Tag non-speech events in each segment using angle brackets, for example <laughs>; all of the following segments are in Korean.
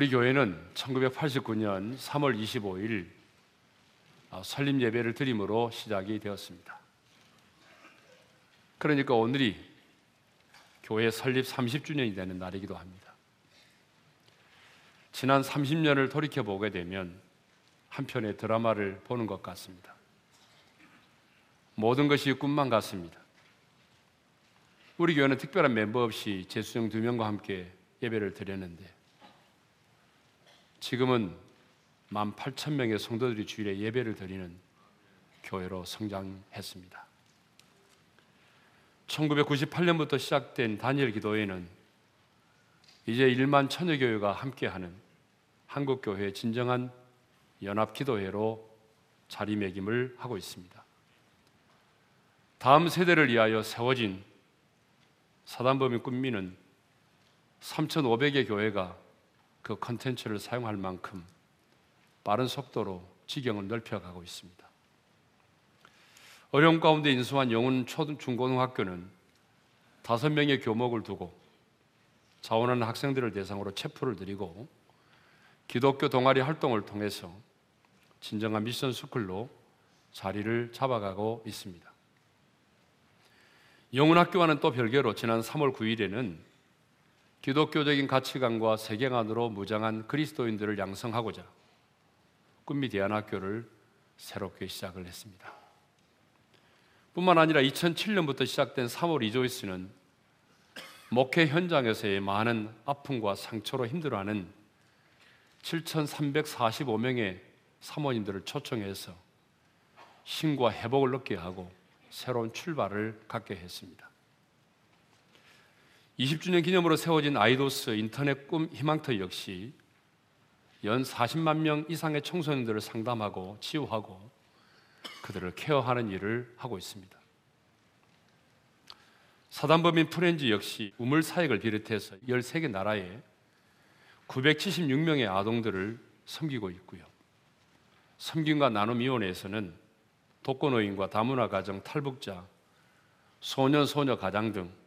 우리 교회는 1989년 3월 25일 설립 예배를 드림으로 시작이 되었습니다. 그러니까 오늘이 교회 설립 30주년이 되는 날이기도 합니다. 지난 30년을 돌이켜 보게 되면 한편의 드라마를 보는 것 같습니다. 모든 것이 꿈만 같습니다. 우리 교회는 특별한 멤버 없이 재수형 두 명과 함께 예배를 드렸는데 지금은 1만 8천 명의 성도들이 주일에 예배를 드리는 교회로 성장했습니다. 1998년부터 시작된 단일 기도회는 이제 1만 천여 교회가 함께하는 한국 교회의 진정한 연합 기도회로 자리매김을 하고 있습니다. 다음 세대를 위하여 세워진 사단범이 꿈미는 3,500의 교회가 그 컨텐츠를 사용할 만큼 빠른 속도로 지경을 넓혀가고 있습니다. 어려움 가운데 인수한 영훈 초중고등학교는 다섯 명의 교목을 두고 자원하는 학생들을 대상으로 체포를 드리고 기독교 동아리 활동을 통해서 진정한 미션 스쿨로 자리를 잡아가고 있습니다. 영훈학교와는 또 별개로 지난 3월 9일에는 기독교적인 가치관과 세계관으로 무장한 그리스도인들을 양성하고자 꿈미 대안학교를 새롭게 시작을 했습니다. 뿐만 아니라 2007년부터 시작된 3월 이조이스는 목회 현장에서의 많은 아픔과 상처로 힘들어하는 7,345명의 사모님들을 초청해서 신과 회복을 얻게 하고 새로운 출발을 갖게 했습니다. 20주년 기념으로 세워진 아이도스 인터넷 꿈 희망터 역시 연 40만 명 이상의 청소년들을 상담하고 치유하고 그들을 케어하는 일을 하고 있습니다. 사단법인 프렌즈 역시 우물 사역을 비롯해서 13개 나라에 976명의 아동들을 섬기고 있고요. 섬김과 나눔위원회에서는 독거노인과 다문화 가정 탈북자, 소년 소녀 가장 등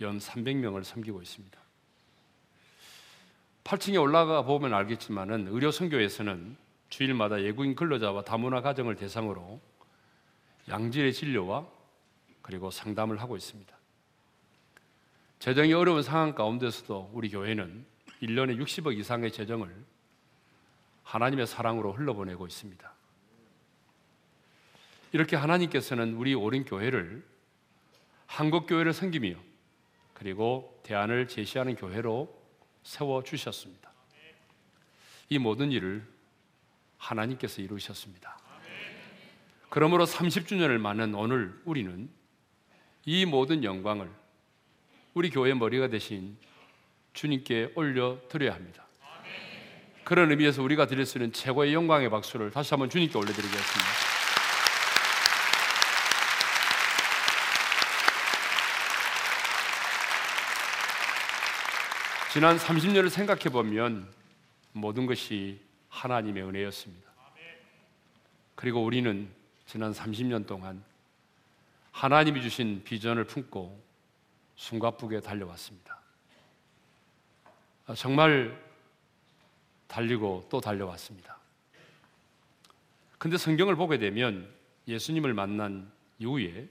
연 300명을 섬기고 있습니다. 8층에 올라가 보면 알겠지만은 의료 선교에서는 주일마다 외국인 근로자와 다문화 가정을 대상으로 양질의 진료와 그리고 상담을 하고 있습니다. 재정이 어려운 상황 가운데서도 우리 교회는 1년에 60억 이상의 재정을 하나님의 사랑으로 흘러보내고 있습니다. 이렇게 하나님께서는 우리 오린 교회를 한국 교회를 섬기며 그리고 대안을 제시하는 교회로 세워 주셨습니다. 이 모든 일을 하나님께서 이루셨습니다. 그러므로 30주년을 맞는 오늘 우리는 이 모든 영광을 우리 교회 머리가 되신 주님께 올려 드려야 합니다. 그런 의미에서 우리가 드릴 수 있는 최고의 영광의 박수를 다시 한번 주님께 올려드리겠습니다. 지난 30년을 생각해 보면 모든 것이 하나님의 은혜였습니다. 그리고 우리는 지난 30년 동안 하나님이 주신 비전을 품고 숨가쁘게 달려왔습니다. 아, 정말 달리고 또 달려왔습니다. 근데 성경을 보게 되면 예수님을 만난 이후에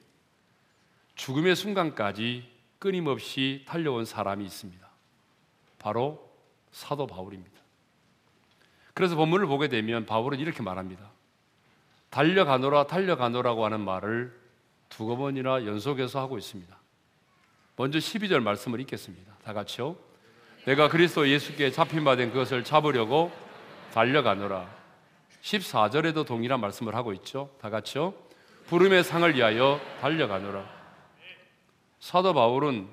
죽음의 순간까지 끊임없이 달려온 사람이 있습니다. 바로 사도 바울입니다. 그래서 본문을 보게 되면 바울은 이렇게 말합니다. 달려가노라 달려가노라고 하는 말을 두 번이나 연속해서 하고 있습니다. 먼저 12절 말씀을 읽겠습니다. 다 같이요. 내가 그리스도 예수께 잡힌 바 된 그것을 잡으려고 달려가노라. 14절에도 동일한 말씀을 하고 있죠. 다 같이요. 부름의 상을 위하여 달려가노라. 사도 바울은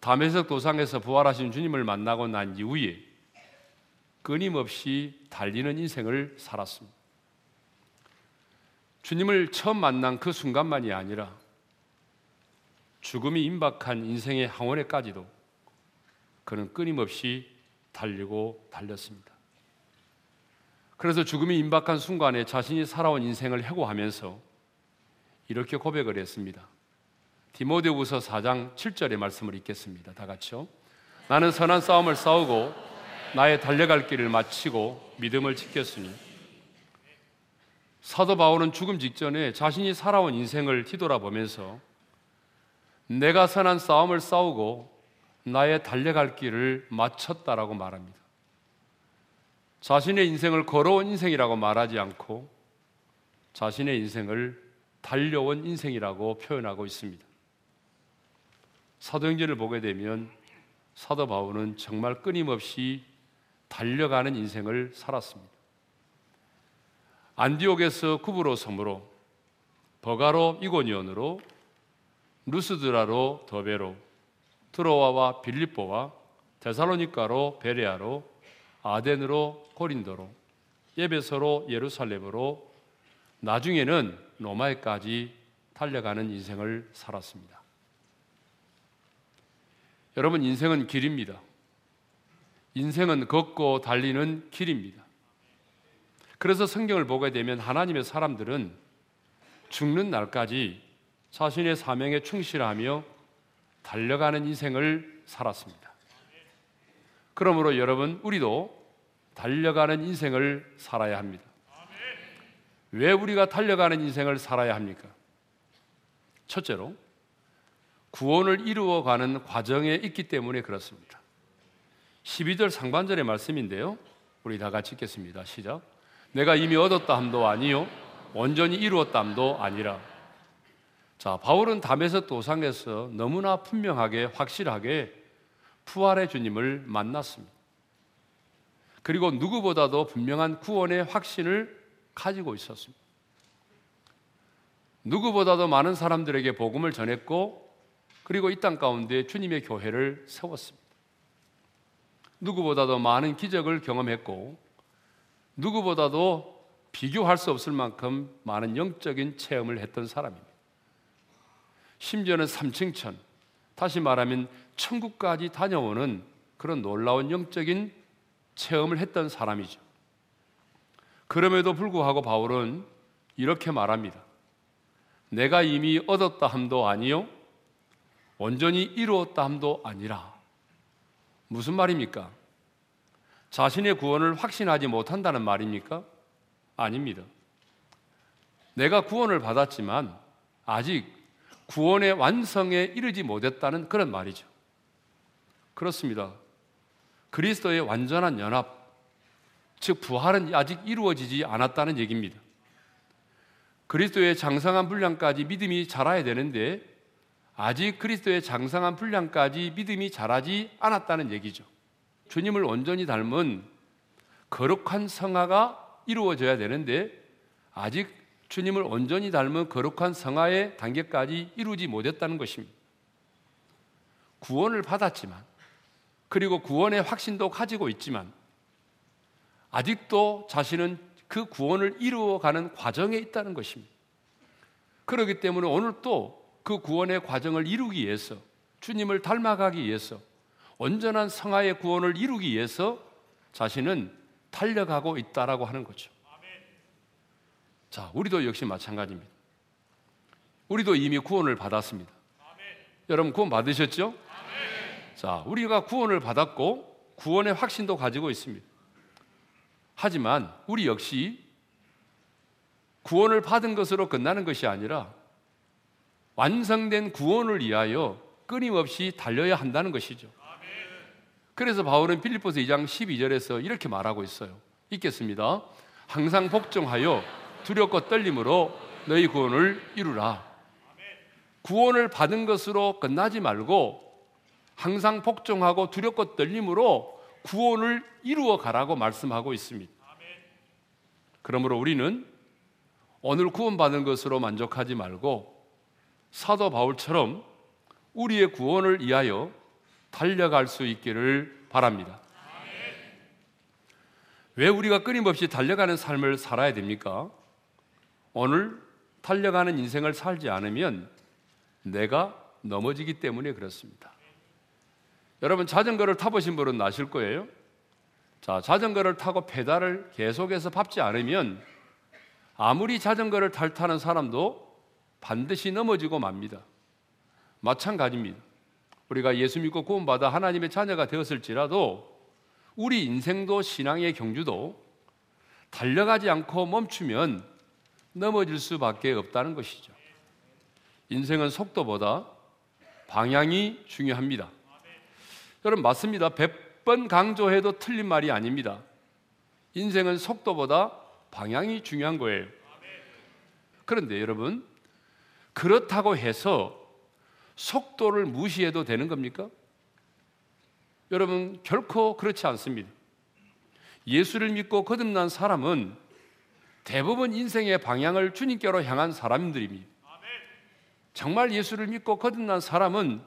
담에색 도상에서 부활하신 주님을 만나고 난 이후에 끊임없이 달리는 인생을 살았습니다. 주님을 처음 만난 그 순간만이 아니라 죽음이 임박한 인생의 항원에까지도 그는 끊임없이 달리고 달렸습니다. 그래서 죽음이 임박한 순간에 자신이 살아온 인생을 해고하면서 이렇게 고백을 했습니다. 디모데후서 4장 7절의 말씀을 읽겠습니다. 다 같이요. 나는 선한 싸움을 싸우고 나의 달려갈 길을 마치고 믿음을 지켰으니 사도 바울은 죽음 직전에 자신이 살아온 인생을 뒤돌아보면서 내가 선한 싸움을 싸우고 나의 달려갈 길을 마쳤다라고 말합니다. 자신의 인생을 걸어온 인생이라고 말하지 않고 자신의 인생을 달려온 인생이라고 표현하고 있습니다. 사도행전을 보게 되면 사도 바울은 정말 끊임없이 달려가는 인생을 살았습니다. 안디옥에서 구브로 섬으로 버가로 이고니온으로 루스드라로 더베로 트로와와 빌립보와 데살로니카로 베레아로 아덴으로 고린도로 예베소로 예루살렘으로 나중에는 로마에까지 달려가는 인생을 살았습니다. 여러분 인생은 길입니다. 인생은 걷고 달리는 길입니다. 그래서 성경을 보게 되면 하나님의 사람들은 죽는 날까지 자신의 사명에 충실하며 달려가는 인생을 살았습니다. 그러므로 여러분, 우리도 달려가는 인생을 살아야 합니다. 왜 우리가 달려가는 인생을 살아야 합니까? 첫째로, 구원을 이루어가는 과정에 있기 때문에 그렇습니다. 12절 상반절의 말씀인데요. 우리 다 같이 읽겠습니다. 시작. 내가 이미 얻었다 함도 아니요. 온전히 이루었다 함도 아니라. 자, 바울은 담에서 도상에서 너무나 분명하게 확실하게 부활의 주님을 만났습니다. 그리고 누구보다도 분명한 구원의 확신을 가지고 있었습니다. 누구보다도 많은 사람들에게 복음을 전했고 그리고 이 땅 가운데 주님의 교회를 세웠습니다. 누구보다도 많은 기적을 경험했고 누구보다도 비교할 수 없을 만큼 많은 영적인 체험을 했던 사람입니다. 심지어는 삼층천, 다시 말하면 천국까지 다녀오는 그런 놀라운 영적인 체험을 했던 사람이죠. 그럼에도 불구하고 바울은 이렇게 말합니다. 내가 이미 얻었다 함도 아니요, 온전히 이루었다 함도 아니라. 무슨 말입니까? 자신의 구원을 확신하지 못한다는 말입니까? 아닙니다. 내가 구원을 받았지만 아직 구원의 완성에 이르지 못했다는 그런 말이죠. 그렇습니다. 그리스도의 완전한 연합, 즉 부활은 아직 이루어지지 않았다는 얘기입니다. 그리스도의 장성한 분량까지 믿음이 자라야 되는데 아직 그리스도의 장성한 분량까지 믿음이 자라지 않았다는 얘기죠. 주님을 온전히 닮은 거룩한 성화가 이루어져야 되는데 아직 주님을 온전히 닮은 거룩한 성화의 단계까지 이루지 못했다는 것입니다. 구원을 받았지만 그리고 구원의 확신도 가지고 있지만 아직도 자신은 그 구원을 이루어가는 과정에 있다는 것입니다. 그렇기 때문에 오늘 또 그 구원의 과정을 이루기 위해서 주님을 닮아가기 위해서 온전한 성화의 구원을 이루기 위해서 자신은 달려가고 있다라고 하는 거죠. 자, 우리도 역시 마찬가지입니다. 우리도 이미 구원을 받았습니다. 여러분 구원 받으셨죠? 자, 우리가 구원을 받았고 구원의 확신도 가지고 있습니다. 하지만 우리 역시 구원을 받은 것으로 끝나는 것이 아니라 완성된 구원을 위하여 끊임없이 달려야 한다는 것이죠. 그래서 바울은 필리포스 2장 12절에서 이렇게 말하고 있어요. 읽겠습니다. 항상 복종하여 두렵고 떨림으로 너희 구원을 이루라. 구원을 받은 것으로 끝나지 말고 항상 복종하고 두렵고 떨림으로 구원을 이루어 가라고 말씀하고 있습니다. 그러므로 우리는 오늘 구원받은 것으로 만족하지 말고 사도 바울처럼 우리의 구원을 위하여 달려갈 수 있기를 바랍니다. 왜 우리가 끊임없이 달려가는 삶을 살아야 됩니까? 오늘 달려가는 인생을 살지 않으면 내가 넘어지기 때문에 그렇습니다. 여러분 자전거를 타보신 분은 아실 거예요. 자, 자전거를 타고 페달을 계속해서 밟지 않으면 아무리 자전거를 탈 타는 사람도 반드시 넘어지고 맙니다. 마찬가지입니다. 우리가 예수 믿고 구원받아 하나님의 자녀가 되었을지라도 우리 인생도 신앙의 경주도 달려가지 않고 멈추면 넘어질 수밖에 없다는 것이죠. 인생은 속도보다 방향이 중요합니다. 여러분 맞습니다. 100번 강조해도 틀린 말이 아닙니다. 인생은 속도보다 방향이 중요한 거예요. 그런데 여러분 그렇다고 해서 속도를 무시해도 되는 겁니까? 여러분 결코 그렇지 않습니다. 예수를 믿고 거듭난 사람은 대부분 인생의 방향을 주님께로 향한 사람들입니다. 정말 예수를 믿고 거듭난 사람은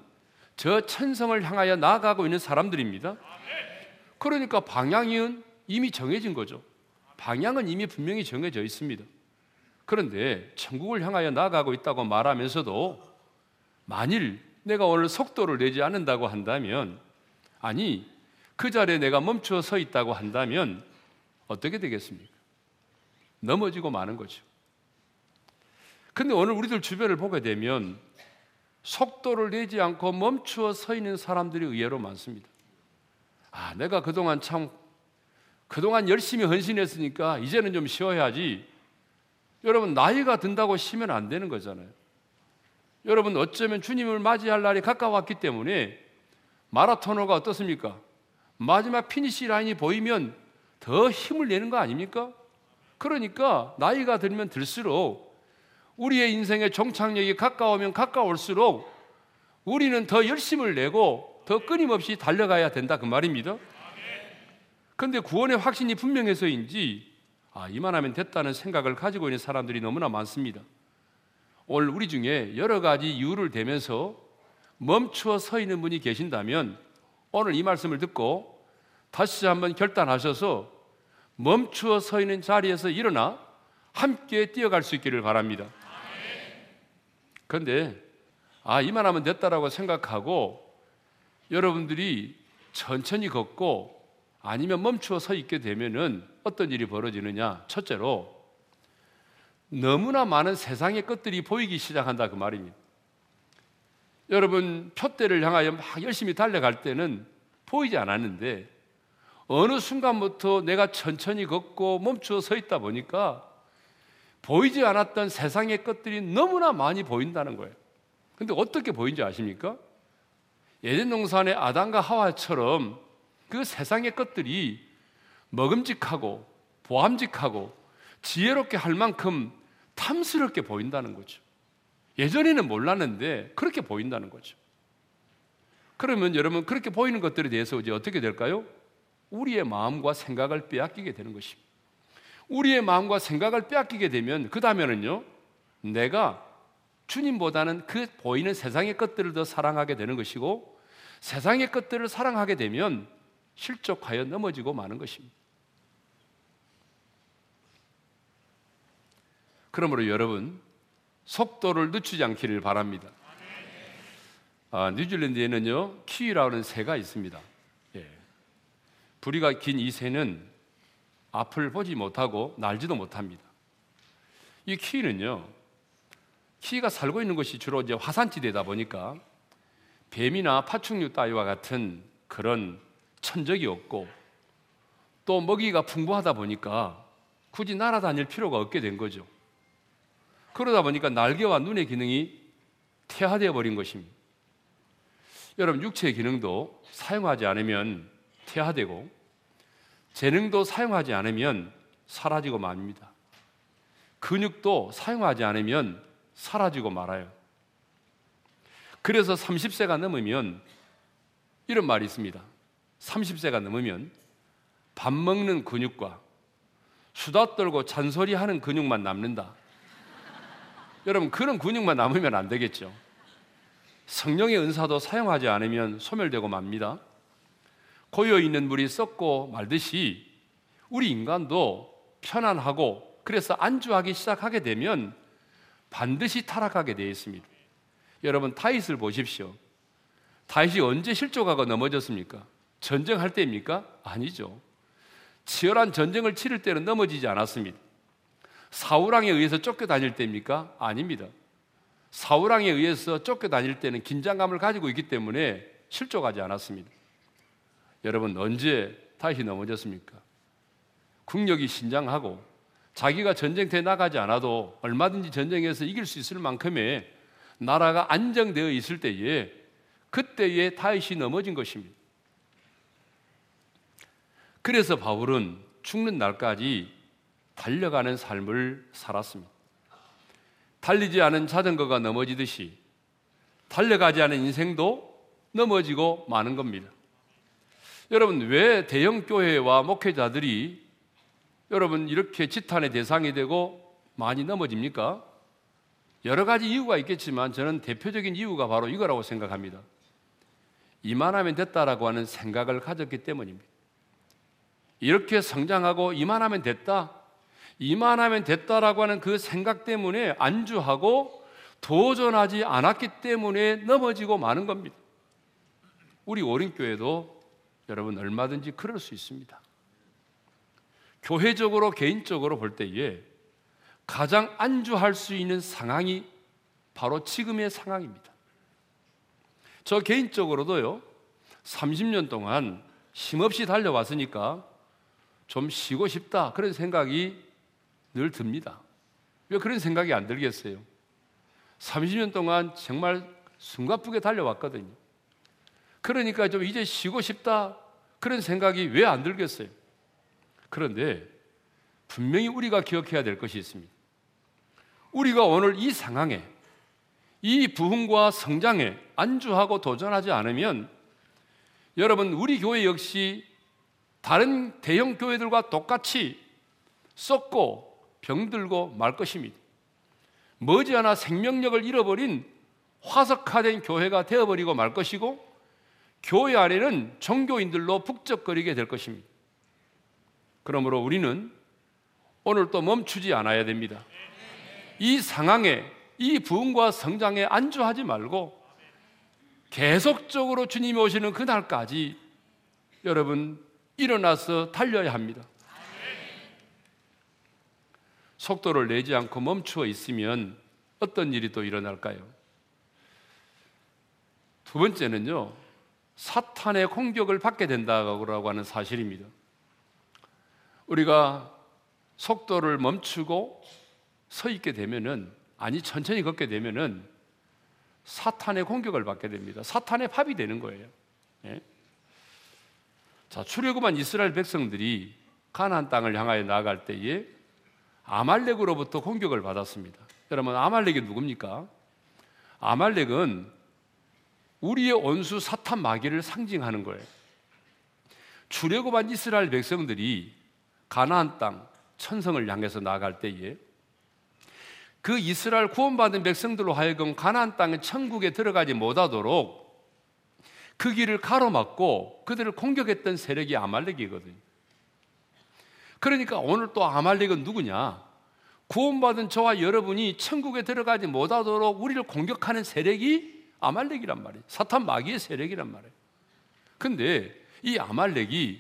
저 천성을 향하여 나아가고 있는 사람들입니다. 그러니까 방향은 이미 정해진 거죠. 방향은 이미 분명히 정해져 있습니다. 그런데 천국을 향하여 나아가고 있다고 말하면서도 만일 내가 오늘 속도를 내지 않는다고 한다면 아니 그 자리에 내가 멈춰 서 있다고 한다면 어떻게 되겠습니까? 넘어지고 마는 거죠. 근데 오늘 우리들 주변을 보게 되면 속도를 내지 않고 멈추어 서 있는 사람들이 의외로 많습니다. 아, 내가 그동안 참, 그동안 열심히 헌신했으니까 이제는 좀 쉬어야지. 여러분, 나이가 든다고 쉬면 안 되는 거잖아요. 여러분, 어쩌면 주님을 맞이할 날이 가까웠기 때문에 마라토너가 어떻습니까? 마지막 finish line이 보이면 더 힘을 내는 거 아닙니까? 그러니까 나이가 들면 들수록 우리의 인생의 종착역이 가까우면 가까울수록 우리는 더 열심을 내고 더 끊임없이 달려가야 된다 그 말입니다. 그런데 구원의 확신이 분명해서인지 아, 이만하면 됐다는 생각을 가지고 있는 사람들이 너무나 많습니다. 오늘 우리 중에 여러 가지 이유를 대면서 멈추어 서 있는 분이 계신다면 오늘 이 말씀을 듣고 다시 한번 결단하셔서 멈추어 서 있는 자리에서 일어나 함께 뛰어갈 수 있기를 바랍니다. 그런데 아 이만하면 됐다라고 생각하고 여러분들이 천천히 걷고 아니면 멈추어 서 있게 되면은 어떤 일이 벌어지느냐? 첫째로 너무나 많은 세상의 것들이 보이기 시작한다 그 말입니다. 여러분 표대를 향하여 막 열심히 달려갈 때는 보이지 않았는데 어느 순간부터 내가 천천히 걷고 멈추어 서 있다 보니까 보이지 않았던 세상의 것들이 너무나 많이 보인다는 거예요. 근데 어떻게 보인지 아십니까? 예전 동산의 아담과 하와처럼 그 세상의 것들이 먹음직하고 보암직하고 지혜롭게 할 만큼 탐스럽게 보인다는 거죠. 예전에는 몰랐는데 그렇게 보인다는 거죠. 그러면 여러분 그렇게 보이는 것들에 대해서 이제 어떻게 될까요? 우리의 마음과 생각을 빼앗기게 되는 것입니다. 우리의 마음과 생각을 빼앗기게 되면 그 다음에는요, 내가 주님보다는 그 보이는 세상의 것들을 더 사랑하게 되는 것이고 세상의 것들을 사랑하게 되면 실족하여 넘어지고 마는 것입니다. 그러므로 여러분 속도를 늦추지 않기를 바랍니다. 아, 뉴질랜드에는요 키위라는 새가 있습니다. 예. 부리가 긴 이 새는 앞을 보지 못하고 날지도 못합니다. 이 키위는요, 키위가 살고 있는 것이 주로 이제 화산지대다 보니까 뱀이나 파충류 따위와 같은 그런 천적이 없고 또 먹이가 풍부하다 보니까 굳이 날아다닐 필요가 없게 된 거죠. 그러다 보니까 날개와 눈의 기능이 퇴화되어 버린 것입니다. 여러분 육체의 기능도 사용하지 않으면 퇴화되고 재능도 사용하지 않으면 사라지고 맙니다. 근육도 사용하지 않으면 사라지고 말아요. 그래서 30세가 넘으면 이런 말이 있습니다. 30세가 넘으면 밥 먹는 근육과 수다 떨고 잔소리하는 근육만 남는다. <laughs> 여러분 그런 근육만 남으면 안 되겠죠. 성령의 은사도 사용하지 않으면 소멸되고 맙니다. 고여 있는 물이 썩고 말듯이 우리 인간도 편안하고 그래서 안주하기 시작하게 되면 반드시 타락하게 되어 있습니다. 여러분 타잇을 보십시오. 타잇이 언제 실족하고 넘어졌습니까? 전쟁할 때입니까? 아니죠. 치열한 전쟁을 치를 때는 넘어지지 않았습니다. 사우랑에 의해서 쫓겨다닐 때입니까? 아닙니다. 사우랑에 의해서 쫓겨다닐 때는 긴장감을 가지고 있기 때문에 실족하지 않았습니다. 여러분 언제 다윗이 넘어졌습니까? 국력이 신장하고 자기가 전쟁터에 나가지 않아도 얼마든지 전쟁에서 이길 수 있을 만큼의 나라가 안정되어 있을 때에 그때에 다윗이 넘어진 것입니다. 그래서 바울은 죽는 날까지 달려가는 삶을 살았습니다. 달리지 않은 자전거가 넘어지듯이 달려가지 않은 인생도 넘어지고 마는 겁니다. 여러분, 왜 대형 교회와 목회자들이 여러분 이렇게 지탄의 대상이 되고 많이 넘어집니까? 여러 가지 이유가 있겠지만 저는 대표적인 이유가 바로 이거라고 생각합니다. 이만하면 됐다라고 하는 생각을 가졌기 때문입니다. 이렇게 성장하고 이만하면 됐다. 이만하면 됐다라고 하는 그 생각 때문에 안주하고 도전하지 않았기 때문에 넘어지고 마는 겁니다. 우리 오림교회도 여러분 얼마든지 그럴 수 있습니다. 교회적으로 개인적으로 볼 때에 가장 안주할 수 있는 상황이 바로 지금의 상황입니다. 저 개인적으로도요, 30년 동안 힘없이 달려왔으니까 좀 쉬고 싶다. 그런 생각이 늘 듭니다. 왜 그런 생각이 안 들겠어요? 30년 동안 정말 숨가쁘게 달려왔거든요. 그러니까 좀 이제 쉬고 싶다. 그런 생각이 왜 안 들겠어요? 그런데 분명히 우리가 기억해야 될 것이 있습니다. 우리가 오늘 이 상황에 이 부흥과 성장에 안주하고 도전하지 않으면 여러분 우리 교회 역시 다른 대형 교회들과 똑같이 썩고 병들고 말 것입니다. 머지않아 생명력을 잃어버린 화석화된 교회가 되어버리고 말 것이고 교회 안에는 종교인들로 북적거리게 될 것입니다. 그러므로 우리는 오늘 또 멈추지 않아야 됩니다. 이 상황에 이 부흥과 성장에 안주하지 말고 계속적으로 주님이 오시는 그날까지 여러분 일어나서 달려야 합니다. 속도를 내지 않고 멈추어 있으면 어떤 일이 또 일어날까요? 두 번째는요, 사탄의 공격을 받게 된다고 하는 사실입니다. 우리가 속도를 멈추고 서 있게 되면은 아니 천천히 걷게 되면은 사탄의 공격을 받게 됩니다. 사탄의 밥이 되는 거예요. 예? 자, 출애굽한 이스라엘 백성들이 가나안 땅을 향하여 나아갈 때에 아말렉으로부터 공격을 받았습니다. 여러분 아말렉이 누굽니까? 아말렉은 우리의 원수 사탄 마귀를 상징하는 거예요. 출애굽한 이스라엘 백성들이 가나안 땅 천성을 향해서 나아갈 때에 그 이스라엘 구원받은 백성들로 하여금 가나안 땅의 천국에 들어가지 못하도록 그 길을 가로막고 그들을 공격했던 세력이 아말렉이거든요. 그러니까 오늘 또 아말렉은 누구냐? 구원받은 저와 여러분이 천국에 들어가지 못하도록 우리를 공격하는 세력이 아말렉이란 말이에요. 사탄 마귀의 세력이란 말이에요. 근데 이 아말렉이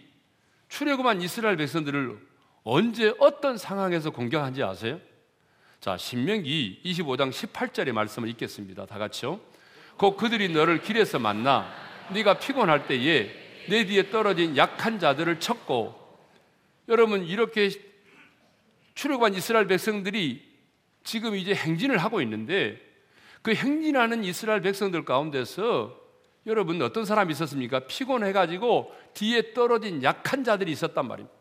출애굽한 이스라엘 백성들을 언제 어떤 상황에서 공격한지 아세요? 자, 신명기 25장 18절의 말씀을 읽겠습니다. 다 같이요. 곧 그들이 너를 길에서 만나 네가 피곤할 때에 내 뒤에 떨어진 약한 자들을 쳤고 여러분 이렇게 출애굽한 이스라엘 백성들이 지금 이제 행진을 하고 있는데 그 행진하는 이스라엘 백성들 가운데서 여러분 어떤 사람이 있었습니까? 피곤해가지고 뒤에 떨어진 약한 자들이 있었단 말입니다.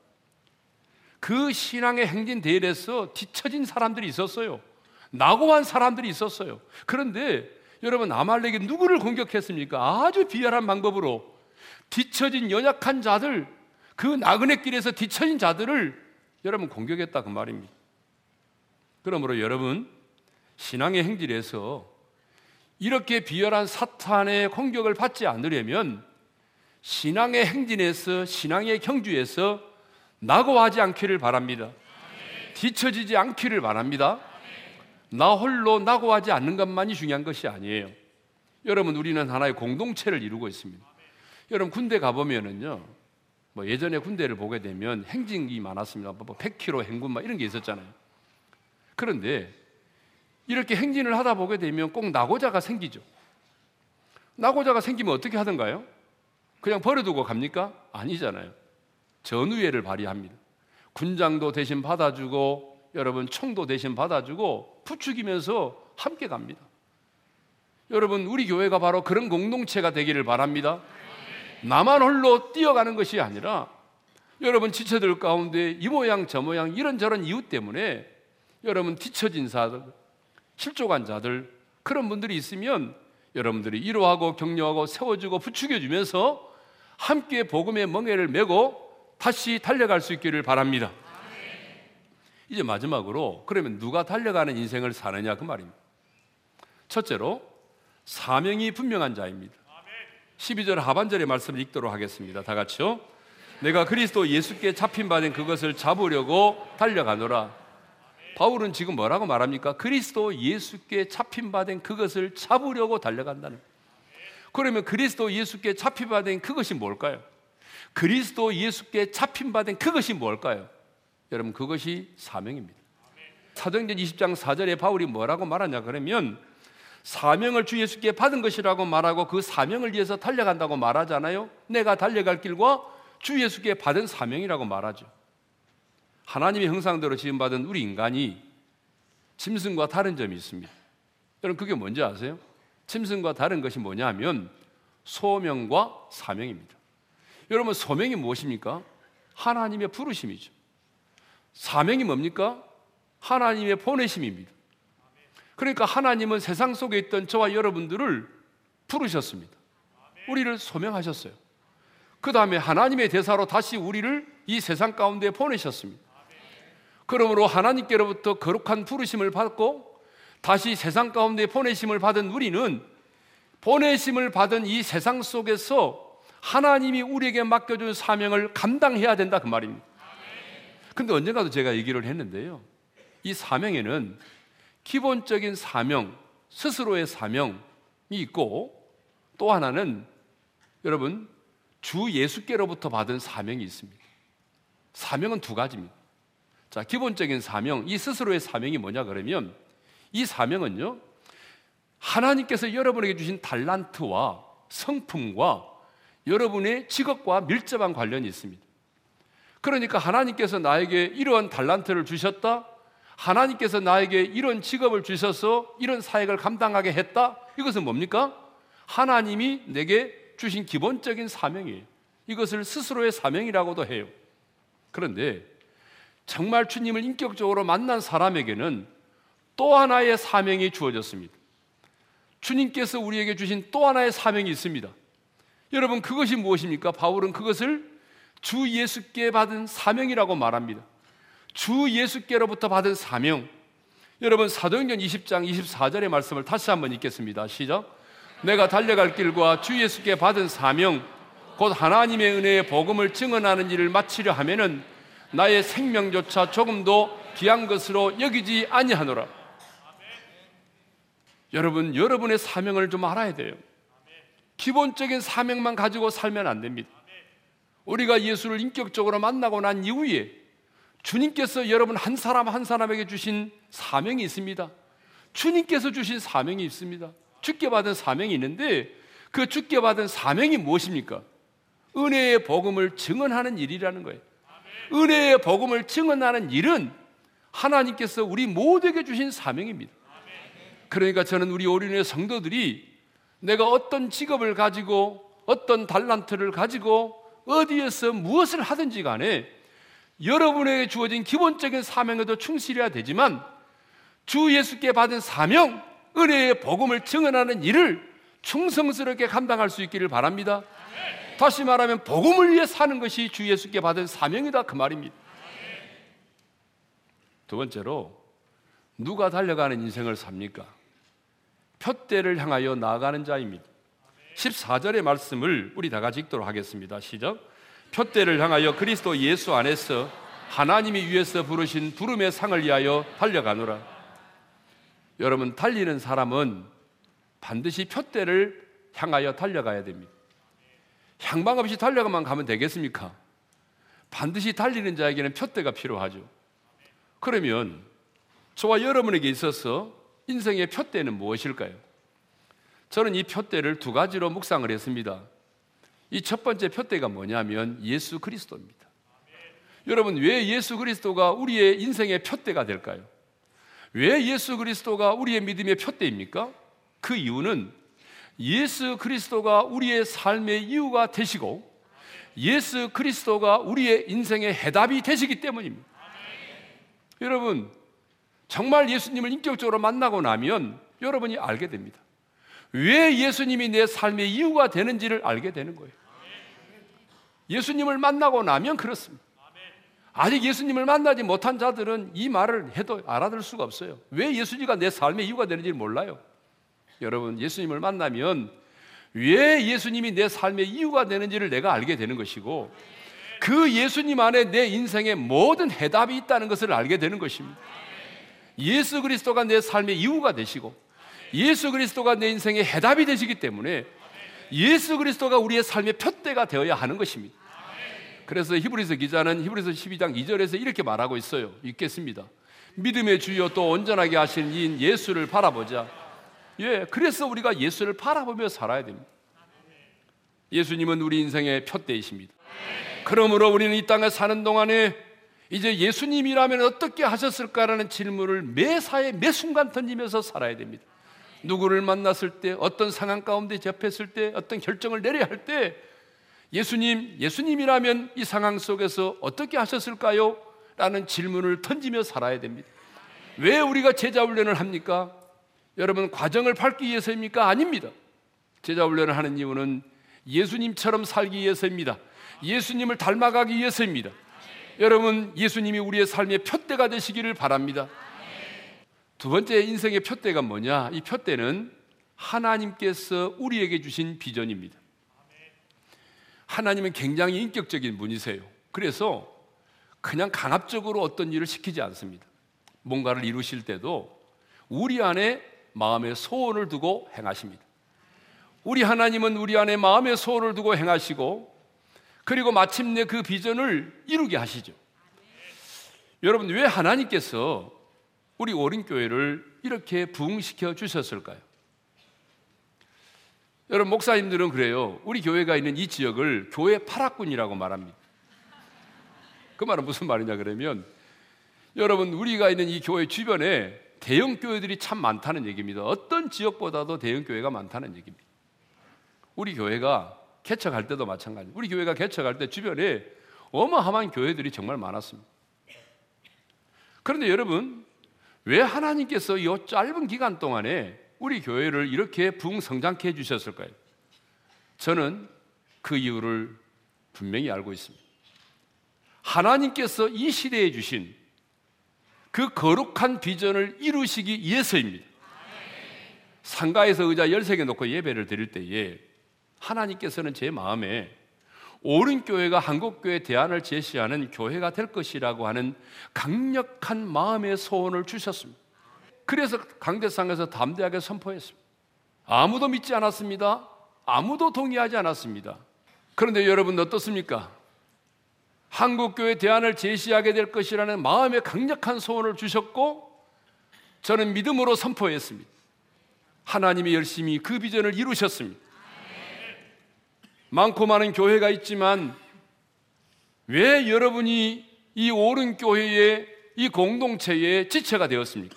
그 신앙의 행진 대회에서 뒤처진 사람들이 있었어요. 낙오한 사람들이 있었어요. 그런데 여러분 아말렉이 누구를 공격했습니까? 아주 비열한 방법으로 뒤처진 연약한 자들, 그 나그네 길에서 뒤처진 자들을 여러분 공격했다 그 말입니다. 그러므로 여러분 신앙의 행진에서 이렇게 비열한 사탄의 공격을 받지 않으려면 신앙의 행진에서 신앙의 경주에서 낙오하지 않기를 바랍니다. 뒤처지지 않기를 바랍니다. 나 홀로 낙오하지 않는 것만이 중요한 것이 아니에요. 여러분 우리는 하나의 공동체를 이루고 있습니다. 여러분 군대 가 보면은요. 뭐 예전에 군대를 보게 되면 행진이 많았습니다. 뭐 100km 행군 막 이런 게 있었잖아요. 그런데 이렇게 행진을 하다 보게 되면 꼭 낙오자가 생기죠. 낙오자가 생기면 어떻게 하던가요? 그냥 버려두고 갑니까? 아니잖아요. 전우회를 발휘합니다. 군장도 대신 받아주고 여러분 총도 대신 받아주고 부추기면서 함께 갑니다. 여러분 우리 교회가 바로 그런 공동체가 되기를 바랍니다. 나만 홀로 뛰어가는 것이 아니라 여러분 지체들 가운데 이 모양 저 모양 이런저런 이유 때문에 여러분 뒤처진 자들, 실족한 자들 그런 분들이 있으면 여러분들이 위로하고 격려하고 세워주고 부추겨주면서 함께 복음의 멍에를 메고 다시 달려갈 수 있기를 바랍니다. 이제 마지막으로 그러면 누가 달려가는 인생을 사느냐 그 말입니다. 첫째로 사명이 분명한 자입니다. 12절 하반절의 말씀을 읽도록 하겠습니다. 다 같이요. 내가 그리스도 예수께 잡힌 바된 그것을 잡으려고 달려가노라. 바울은 지금 뭐라고 말합니까? 그리스도 예수께 잡힌 바된 그것을 잡으려고 달려간다는. 그러면 그리스도 예수께 잡힌 바된 그것이 뭘까요? 그리스도 예수께 잡힌 바된 그것이 뭘까요? 여러분 그것이 사명입니다. 사도행전 20장 4절에 바울이 뭐라고 말하냐 그러면 사명을 주 예수께 받은 것이라고 말하고 그 사명을 위해서 달려간다고 말하잖아요. 내가 달려갈 길과 주 예수께 받은 사명이라고 말하죠. 하나님의 형상대로 지음 받은 우리 인간이 짐승과 다른 점이 있습니다. 여러분 그게 뭔지 아세요? 짐승과 다른 것이 뭐냐 하면 소명과 사명입니다. 여러분 소명이 무엇입니까? 하나님의 부르심이죠. 사명이 뭡니까? 하나님의 보내심입니다. 그러니까 하나님은 세상 속에 있던 저와 여러분들을 부르셨습니다. 우리를 소명하셨어요. 그 다음에 하나님의 대사로 다시 우리를 이 세상 가운데 보내셨습니다. 그러므로 하나님께로부터 거룩한 부르심을 받고 다시 세상 가운데 보내심을 받은 우리는 보내심을 받은 이 세상 속에서 하나님이 우리에게 맡겨준 사명을 감당해야 된다 그 말입니다. 근데 언젠가도 제가 얘기를 했는데요. 이 사명에는 기본적인 사명, 스스로의 사명이 있고 또 하나는 여러분 주 예수께로부터 받은 사명이 있습니다. 사명은 두 가지입니다. 자, 기본적인 사명, 이 스스로의 사명이 뭐냐 그러면 이 사명은요. 하나님께서 여러분에게 주신 달란트와 성품과 여러분의 직업과 밀접한 관련이 있습니다. 그러니까 하나님께서 나에게 이러한 달란트를 주셨다. 하나님께서 나에게 이런 직업을 주셔서 이런 사역을 감당하게 했다. 이것은 뭡니까? 하나님이 내게 주신 기본적인 사명이에요. 이것을 스스로의 사명이라고도 해요. 그런데 정말 주님을 인격적으로 만난 사람에게는 또 하나의 사명이 주어졌습니다. 주님께서 우리에게 주신 또 하나의 사명이 있습니다. 여러분, 그것이 무엇입니까? 바울은 그것을 주 예수께 받은 사명이라고 말합니다. 주 예수께로부터 받은 사명. 여러분 사도행전 20장 24절의 말씀을 다시 한번 읽겠습니다. 시작. 내가 달려갈 길과 주 예수께 받은 사명 곧 하나님의 은혜의 복음을 증언하는 일을 마치려 하면은 나의 생명조차 조금도 귀한 것으로 여기지 아니하노라. 여러분 여러분의 사명을 좀 알아야 돼요. 기본적인 사명만 가지고 살면 안 됩니다. 우리가 예수를 인격적으로 만나고 난 이후에 주님께서 여러분 한 사람 한 사람에게 주신 사명이 있습니다. 주님께서 주신 사명이 있습니다. 주께 받은 사명이 있는데 그 주께 받은 사명이 무엇입니까? 은혜의 복음을 증언하는 일이라는 거예요. 은혜의 복음을 증언하는 일은 하나님께서 우리 모두에게 주신 사명입니다. 그러니까 저는 우리 오륜의 성도들이 내가 어떤 직업을 가지고 어떤 달란트를 가지고 어디에서 무엇을 하든지 간에 여러분에게 주어진 기본적인 사명에도 충실해야 되지만 주 예수께 받은 사명, 은혜의 복음을 증언하는 일을 충성스럽게 감당할 수 있기를 바랍니다. 다시 말하면 복음을 위해 사는 것이 주 예수께 받은 사명이다 그 말입니다. 두 번째로 누가 달려가는 인생을 삽니까? 표대를 향하여 나아가는 자입니다. 14절의 말씀을 우리 다 같이 읽도록 하겠습니다. 시작. 표대를 향하여 그리스도 예수 안에서 하나님이 위에서 부르신 부름의 상을 위하여 달려가노라. 여러분 달리는 사람은 반드시 표대를 향하여 달려가야 됩니다. 향방 없이 달려가만 가면 되겠습니까? 반드시 달리는 자에게는 표대가 필요하죠. 그러면 저와 여러분에게 있어서 인생의 표대는 무엇일까요? 저는 이 표대를 두 가지로 묵상을 했습니다. 이 첫 번째 표대가 뭐냐면 예수 그리스도입니다. 여러분, 왜 예수 그리스도가 우리의 인생의 표대가 될까요? 왜 예수 그리스도가 우리의 믿음의 표대입니까? 그 이유는 예수 그리스도가 우리의 삶의 이유가 되시고 예수 그리스도가 우리의 인생의 해답이 되시기 때문입니다. 여러분, 정말 예수님을 인격적으로 만나고 나면 여러분이 알게 됩니다. 왜 예수님이 내 삶의 이유가 되는지를 알게 되는 거예요. 예수님을 만나고 나면 그렇습니다. 아직 예수님을 만나지 못한 자들은 이 말을 해도 알아들 수가 없어요. 왜 예수님이 내 삶의 이유가 되는지 몰라요. 여러분, 예수님을 만나면 왜 예수님이 내 삶의 이유가 되는지를 내가 알게 되는 것이고 그 예수님 안에 내 인생의 모든 해답이 있다는 것을 알게 되는 것입니다. 예수 그리스도가 내 삶의 이유가 되시고 예수 그리스도가 내 인생의 해답이 되시기 때문에 예수 그리스도가 우리의 삶의 표대가 되어야 하는 것입니다. 그래서 히브리서 기자는 히브리서 12장 2절에서 이렇게 말하고 있어요. 읽겠습니다. 믿음의 주여 또 온전하게 하신 이 예수를 바라보자. 예, 그래서 우리가 예수를 바라보며 살아야 됩니다. 예수님은 우리 인생의 표대이십니다. 그러므로 우리는 이 땅에 사는 동안에 이제 예수님이라면 어떻게 하셨을까라는 질문을 매사에 매 순간 던지면서 살아야 됩니다. 누구를 만났을 때, 어떤 상황 가운데 접했을 때, 어떤 결정을 내려야 할 때, 예수님, 예수님이라면 이 상황 속에서 어떻게 하셨을까요? 라는 질문을 던지며 살아야 됩니다. 왜 우리가 제자 훈련을 합니까? 여러분, 과정을 밟기 위해서입니까? 아닙니다. 제자 훈련을 하는 이유는 예수님처럼 살기 위해서입니다. 예수님을 닮아가기 위해서입니다. 여러분, 예수님이 우리의 삶의 표대가 되시기를 바랍니다. 두 번째 인생의 표대가 뭐냐? 이 표대는 하나님께서 우리에게 주신 비전입니다. 하나님은 굉장히 인격적인 분이세요. 그래서 그냥 강압적으로 어떤 일을 시키지 않습니다. 뭔가를 이루실 때도 우리 안에 마음의 소원을 두고 행하십니다. 우리 하나님은 우리 안에 마음의 소원을 두고 행하시고 그리고 마침내 그 비전을 이루게 하시죠. 여러분, 왜 하나님께서 우리 오린교회를 이렇게 부흥시켜 주셨을까요? 여러분, 목사님들은 그래요. 우리 교회가 있는 이 지역을 교회 파락군이라고 말합니다. 그 말은 무슨 말이냐 그러면 여러분, 우리가 있는 이 교회 주변에 대형 교회들이 참 많다는 얘기입니다. 어떤 지역보다도 대형 교회가 많다는 얘기입니다. 우리 교회가 개척할 때도 마찬가지. 우리 교회가 개척할 때 주변에 어마어마한 교회들이 정말 많았습니다. 그런데 여러분, 왜 하나님께서 이 짧은 기간 동안에 우리 교회를 이렇게 붕성장케 해주셨을까요? 저는 그 이유를 분명히 알고 있습니다. 하나님께서 이 시대에 주신 그 거룩한 비전을 이루시기 위해서입니다. 상가에서 의자 13개 놓고 예배를 드릴 때에 하나님께서는 제 마음에 옳은 교회가 한국 교회 대안을 제시하는 교회가 될 것이라고 하는 강력한 마음의 소원을 주셨습니다. 그래서 강대상에서 담대하게 선포했습니다. 아무도 믿지 않았습니다. 아무도 동의하지 않았습니다. 그런데 여러분 어떻습니까? 한국 교회 대안을 제시하게 될 것이라는 마음의 강력한 소원을 주셨고 저는 믿음으로 선포했습니다. 하나님이 열심히 그 비전을 이루셨습니다. 많고 많은 교회가 있지만 왜 여러분이 이 옳은 교회의 이 공동체의 지체가 되었습니까?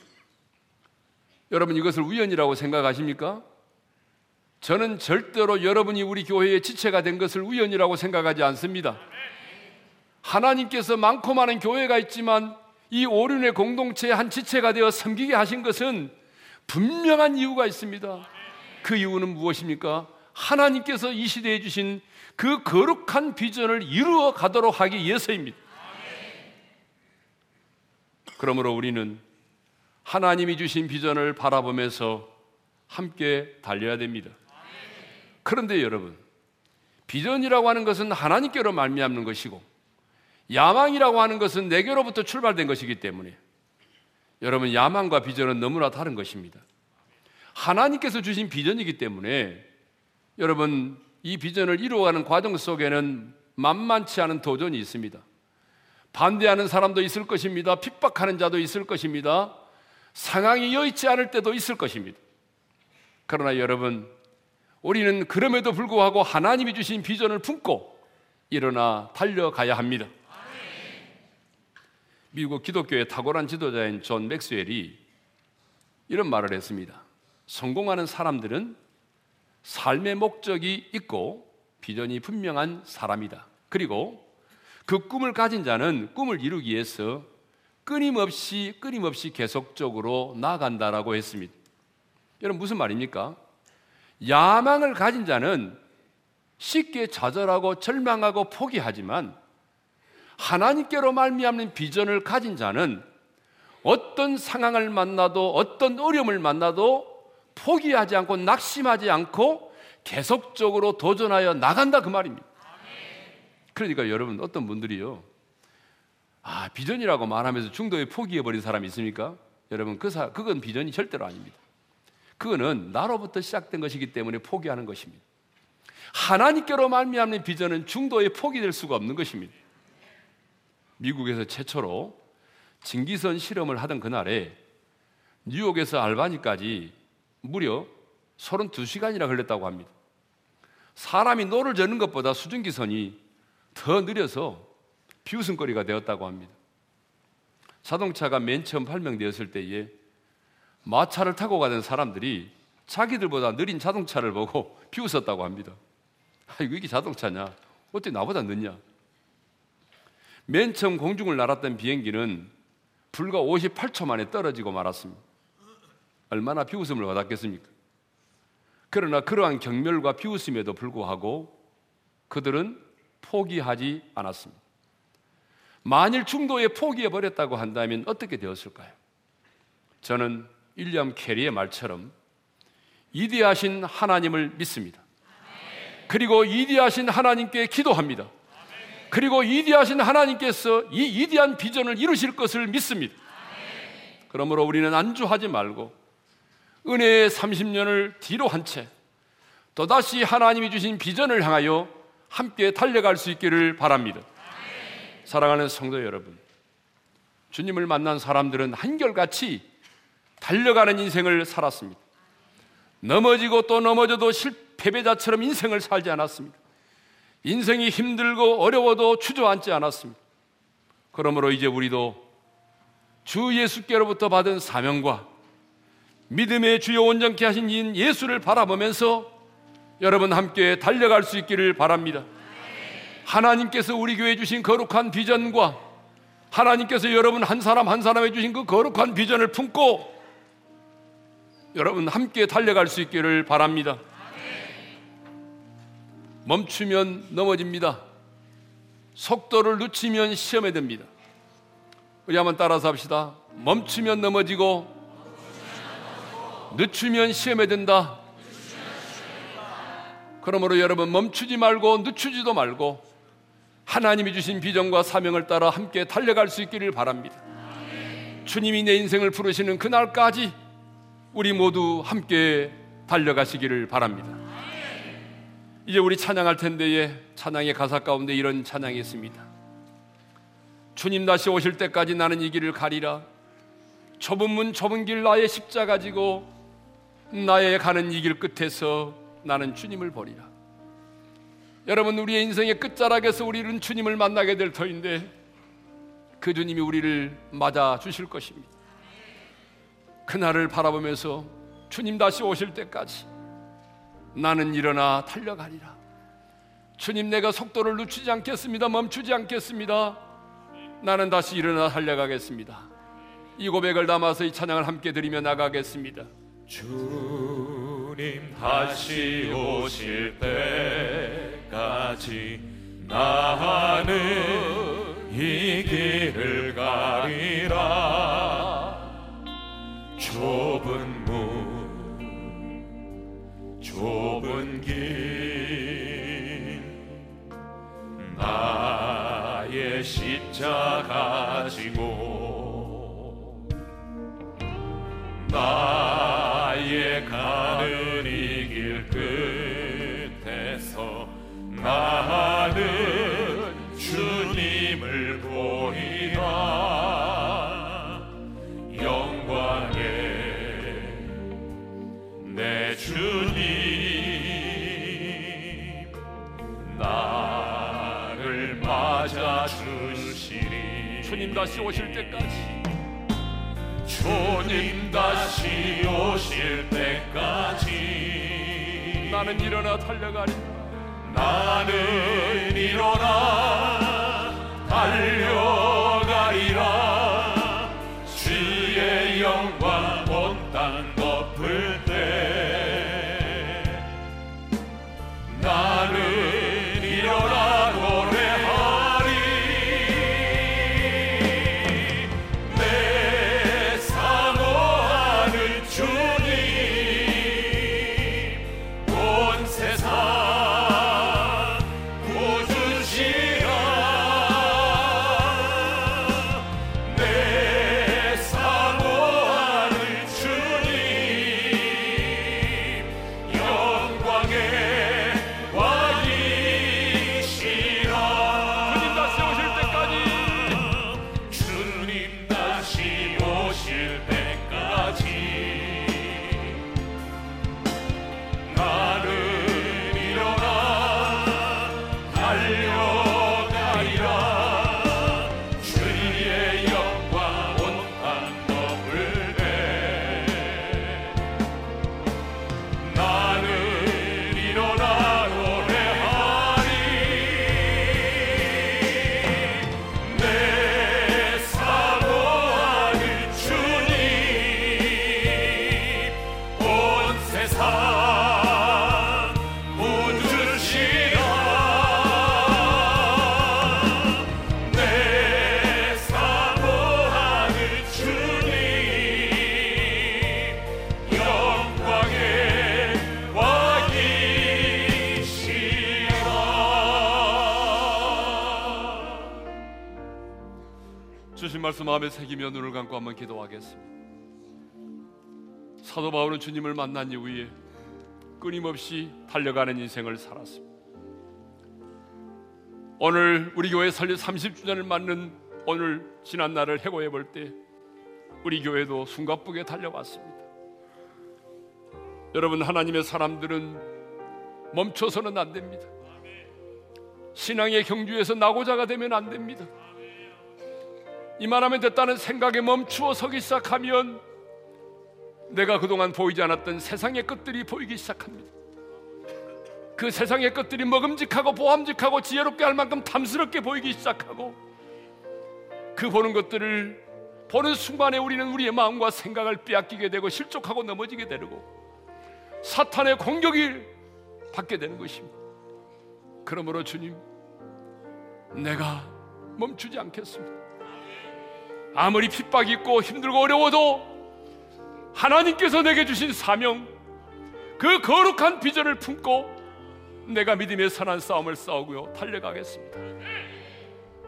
여러분 이것을 우연이라고 생각하십니까? 저는 절대로 여러분이 우리 교회의 지체가 된 것을 우연이라고 생각하지 않습니다. 하나님께서 많고 많은 교회가 있지만 이 오륜의 공동체의 한 지체가 되어 섬기게 하신 것은 분명한 이유가 있습니다. 그 이유는 무엇입니까? 하나님께서 이 시대에 주신 그 거룩한 비전을 이루어 가도록 하기 위해서입니다. 그러므로 우리는 하나님이 주신 비전을 바라보면서 함께 달려야 됩니다. 그런데 여러분, 비전이라고 하는 것은 하나님께로 말미암는 것이고 야망이라고 하는 것은 내게로부터 출발된 것이기 때문에 여러분 야망과 비전은 너무나 다른 것입니다. 하나님께서 주신 비전이기 때문에 여러분, 이 비전을 이루어가는 과정 속에는 만만치 않은 도전이 있습니다. 반대하는 사람도 있을 것입니다. 핍박하는 자도 있을 것입니다. 상황이 여의치 않을 때도 있을 것입니다. 그러나 여러분, 우리는 그럼에도 불구하고 하나님이 주신 비전을 품고 일어나 달려가야 합니다. 미국 기독교의 탁월한 지도자인 존 맥스웰이 이런 말을 했습니다. 성공하는 사람들은 삶의 목적이 있고 비전이 분명한 사람이다. 그리고 그 꿈을 가진 자는 꿈을 이루기 위해서 끊임없이 끊임없이 계속적으로 나간다라고 했습니다. 여러분 무슨 말입니까? 야망을 가진 자는 쉽게 좌절하고 절망하고 포기하지만 하나님께로 말미암는 비전을 가진 자는 어떤 상황을 만나도 어떤 어려움을 만나도 포기하지 않고 낙심하지 않고 계속적으로 도전하여 나간다 그 말입니다. 그러니까 여러분 어떤 분들이요. 아, 비전이라고 말하면서 중도에 포기해 버린 사람이 있습니까? 여러분 그 사, 그건 비전이 절대로 아닙니다. 그거는 나로부터 시작된 것이기 때문에 포기하는 것입니다. 하나님께로 말미암는 비전은 중도에 포기될 수가 없는 것입니다. 미국에서 최초로 증기선 실험을 하던 그날에 뉴욕에서 알바니까지 무려 32시간이나 걸렸다고 합니다. 사람이 노를 저는 것보다 수증기선이 더 느려서 비웃음거리가 되었다고 합니다. 자동차가 맨 처음 발명되었을 때에 마차를 타고 가던 사람들이 자기들보다 느린 자동차를 보고 비웃었다고 합니다. 아이고, 이게 자동차냐? 어떻게 나보다 늦냐? 맨 처음 공중을 날았던 비행기는 불과 58초 만에 떨어지고 말았습니다. 얼마나 비웃음을 받았겠습니까? 그러나 그러한 경멸과 비웃음에도 불구하고 그들은 포기하지 않았습니다. 만일 중도에 포기해 버렸다고 한다면 어떻게 되었을까요? 저는 윌리엄 캐리의 말처럼 이디하신 하나님을 믿습니다. 그리고 이디하신 하나님께 기도합니다. 그리고 이디하신 하나님께서 이 이디한 비전을 이루실 것을 믿습니다. 그러므로 우리는 안주하지 말고 은혜의 30년을 뒤로 한 채 또다시 하나님이 주신 비전을 향하여 함께 달려갈 수 있기를 바랍니다. 사랑하는 성도 여러분, 주님을 만난 사람들은 한결같이 달려가는 인생을 살았습니다. 넘어지고 또 넘어져도 실패배자처럼 인생을 살지 않았습니다. 인생이 힘들고 어려워도 주저앉지 않았습니다. 그러므로 이제 우리도 주 예수께로부터 받은 사명과 믿음의 주요 온전케 하신 인 예수를 바라보면서 여러분 함께 달려갈 수 있기를 바랍니다. 하나님께서 우리 교회 주신 거룩한 비전과 하나님께서 여러분 한 사람 한 사람에 주신 그 거룩한 비전을 품고 여러분 함께 달려갈 수 있기를 바랍니다. 멈추면 넘어집니다. 속도를 늦추면 시험에 듭니다. 우리 한번 따라서 합시다. 멈추면 넘어지고 늦추면 시험에 든다. 그러므로 여러분 멈추지 말고 늦추지도 말고 하나님이 주신 비전과 사명을 따라 함께 달려갈 수 있기를 바랍니다. 주님이 내 인생을 부르시는 그날까지 우리 모두 함께 달려가시기를 바랍니다. 이제 우리 찬양할 텐데에 찬양의 가사 가운데 이런 찬양이 있습니다. 주님 다시 오실 때까지 나는 이 길을 가리라. 좁은 문 좁은 길 나의 십자가 지고 나의 가는 이 길 끝에서 나는 주님을 보리라. 여러분 우리의 인생의 끝자락에서 우리는 주님을 만나게 될 터인데 그 주님이 우리를 맞아 주실 것입니다. 그날을 바라보면서 주님 다시 오실 때까지 나는 일어나 달려가리라. 주님 내가 속도를 늦추지 않겠습니다. 멈추지 않겠습니다. 나는 다시 일어나 달려가겠습니다. 이 고백을 담아서 이 찬양을 함께 드리며 나가겠습니다. 주님 다시 오실 때까지 나는 이 길을 가리라. 좁은 문 좁은 길 나의 십자 다시 오실 때까지. 주님 다시 오실 때까지. 나는 일어나 달려가리. 나는 일어나 달려 주신 말씀 마음에 새기며 눈을 감고 한번 기도하겠습니다. 사도 바울은 주님을 만난 이후에 끊임없이 달려가는 인생을 살았습니다. 오늘 우리 교회 설립 30주년을 맞는 오늘 지난 날을 해고해 볼 때 우리 교회도 숨가쁘게 달려왔습니다. 여러분 하나님의 사람들은 멈춰서는 안 됩니다. 신앙의 경주에서 나고자가 되면 안 됩니다. 이만하면 됐다는 생각에 멈추어 서기 시작하면 내가 그동안 보이지 않았던 세상의 것들이 보이기 시작합니다. 그 세상의 것들이 먹음직하고 보함직하고 지혜롭게 할 만큼 탐스럽게 보이기 시작하고 그 보는 것들을 보는 순간에 우리는 우리의 마음과 생각을 빼앗기게 되고 실족하고 넘어지게 되고 사탄의 공격이 받게 되는 것입니다. 그러므로 주님, 내가 멈추지 않겠습니다. 아무리 핍박이 있고 힘들고 어려워도 하나님께서 내게 주신 사명, 그 거룩한 비전을 품고 내가 믿음의 선한 싸움을 싸우고요 달려가겠습니다.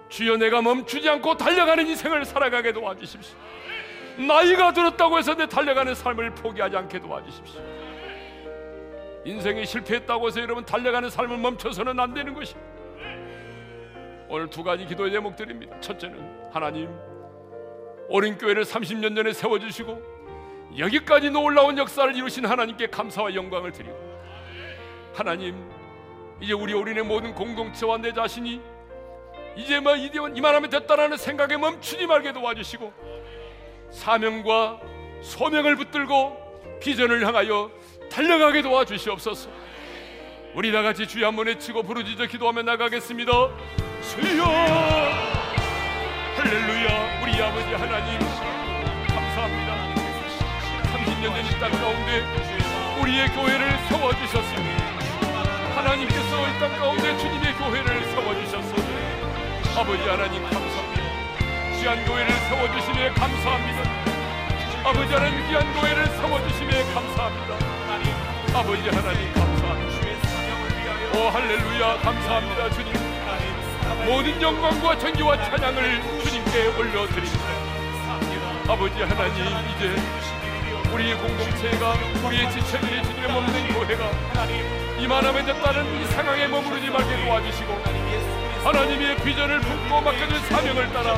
주여 내가 멈추지 않고 달려가는 인생을 살아가게 도와주십시오. 나이가 들었다고 해서 내 달려가는 삶을 포기하지 않게 도와주십시오. 인생에 실패했다고 해서 여러분 달려가는 삶을 멈춰서는 안 되는 것입니다. 오늘 두 가지 기도 제목드립니다. 첫째는 하나님 어린 교회를 30년 전에 세워주시고 여기까지 놀라운 역사를 이루신 하나님께 감사와 영광을 드리고 하나님 이제 우리 어린의 모든 공동체와 내 자신이 이제 뭐 이만하면 됐다라는 생각에 멈추지 말게 도와주시고 사명과 소명을 붙들고 비전을 향하여 달려가게 도와주시옵소서. 우리 다 같이 주여 한번 외치고 부르짖어 기도하며 나가겠습니다. 주여 할렐루야 우리 아버지 하나님. 감사합니다. 30년 전이땅 가운데 우리의 교회를 세워주셨습니다 하나님께서 이 땅 가운데 주님의 교회를 세워주셨습니다 아버지 하나님 감사합니다. 귀한 교회를 세워주심에 감사합니다. 아버지 하나님 귀한 교회를 세워주심에 감사합니다. 아버지 하나님 감사합니다. 오 할렐루야 감사합니다 주님 모든 영광과 전기와 찬양을 주님께 올려드립니다. 아버지 하나님 이제 우리의 공동체가 우리의 지체들이 주님의 몸된 교회가 이만하면 됐다는 이 상황에 머무르지 말게 도와주시고 하나님의 비전을 품고 맡겨진 사명을 따라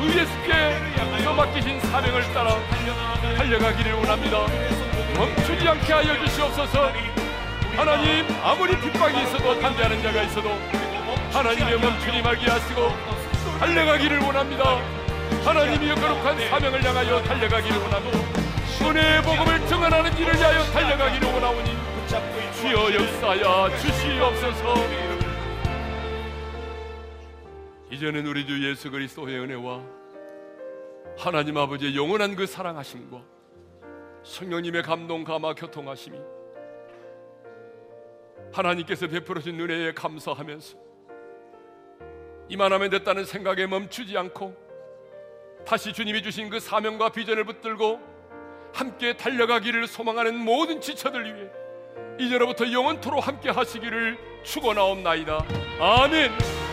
주 예수께서 맡기신 사명을 따라 달려가기를 원합니다. 멈추지 않게 하여 주시옵소서. 하나님 아무리 핍박이 있어도 담대하는 자가 있어도 하나님의 멈추지 말게 하시고 달려가기를 원합니다. 하나님이 거룩한 사명을 향하여 달려가기를 원하고 은혜의 복음을 증언하는 일을 위하여 달려가기를 원하오니 주여 역사야 주시옵소서. 이제는 우리 주 예수 그리스도의 은혜와 하나님 아버지의 영원한 그 사랑하심과 성령님의 감동 감화 교통하심이 하나님께서 베풀어 준 은혜에 감사하면서 이만하면 됐다는 생각에 멈추지 않고 다시 주님이 주신 그 사명과 비전을 붙들고 함께 달려가기를 소망하는 모든 지체들 위해 이제로부터 영원토록 함께 하시기를 축원하옵나이다. 아멘.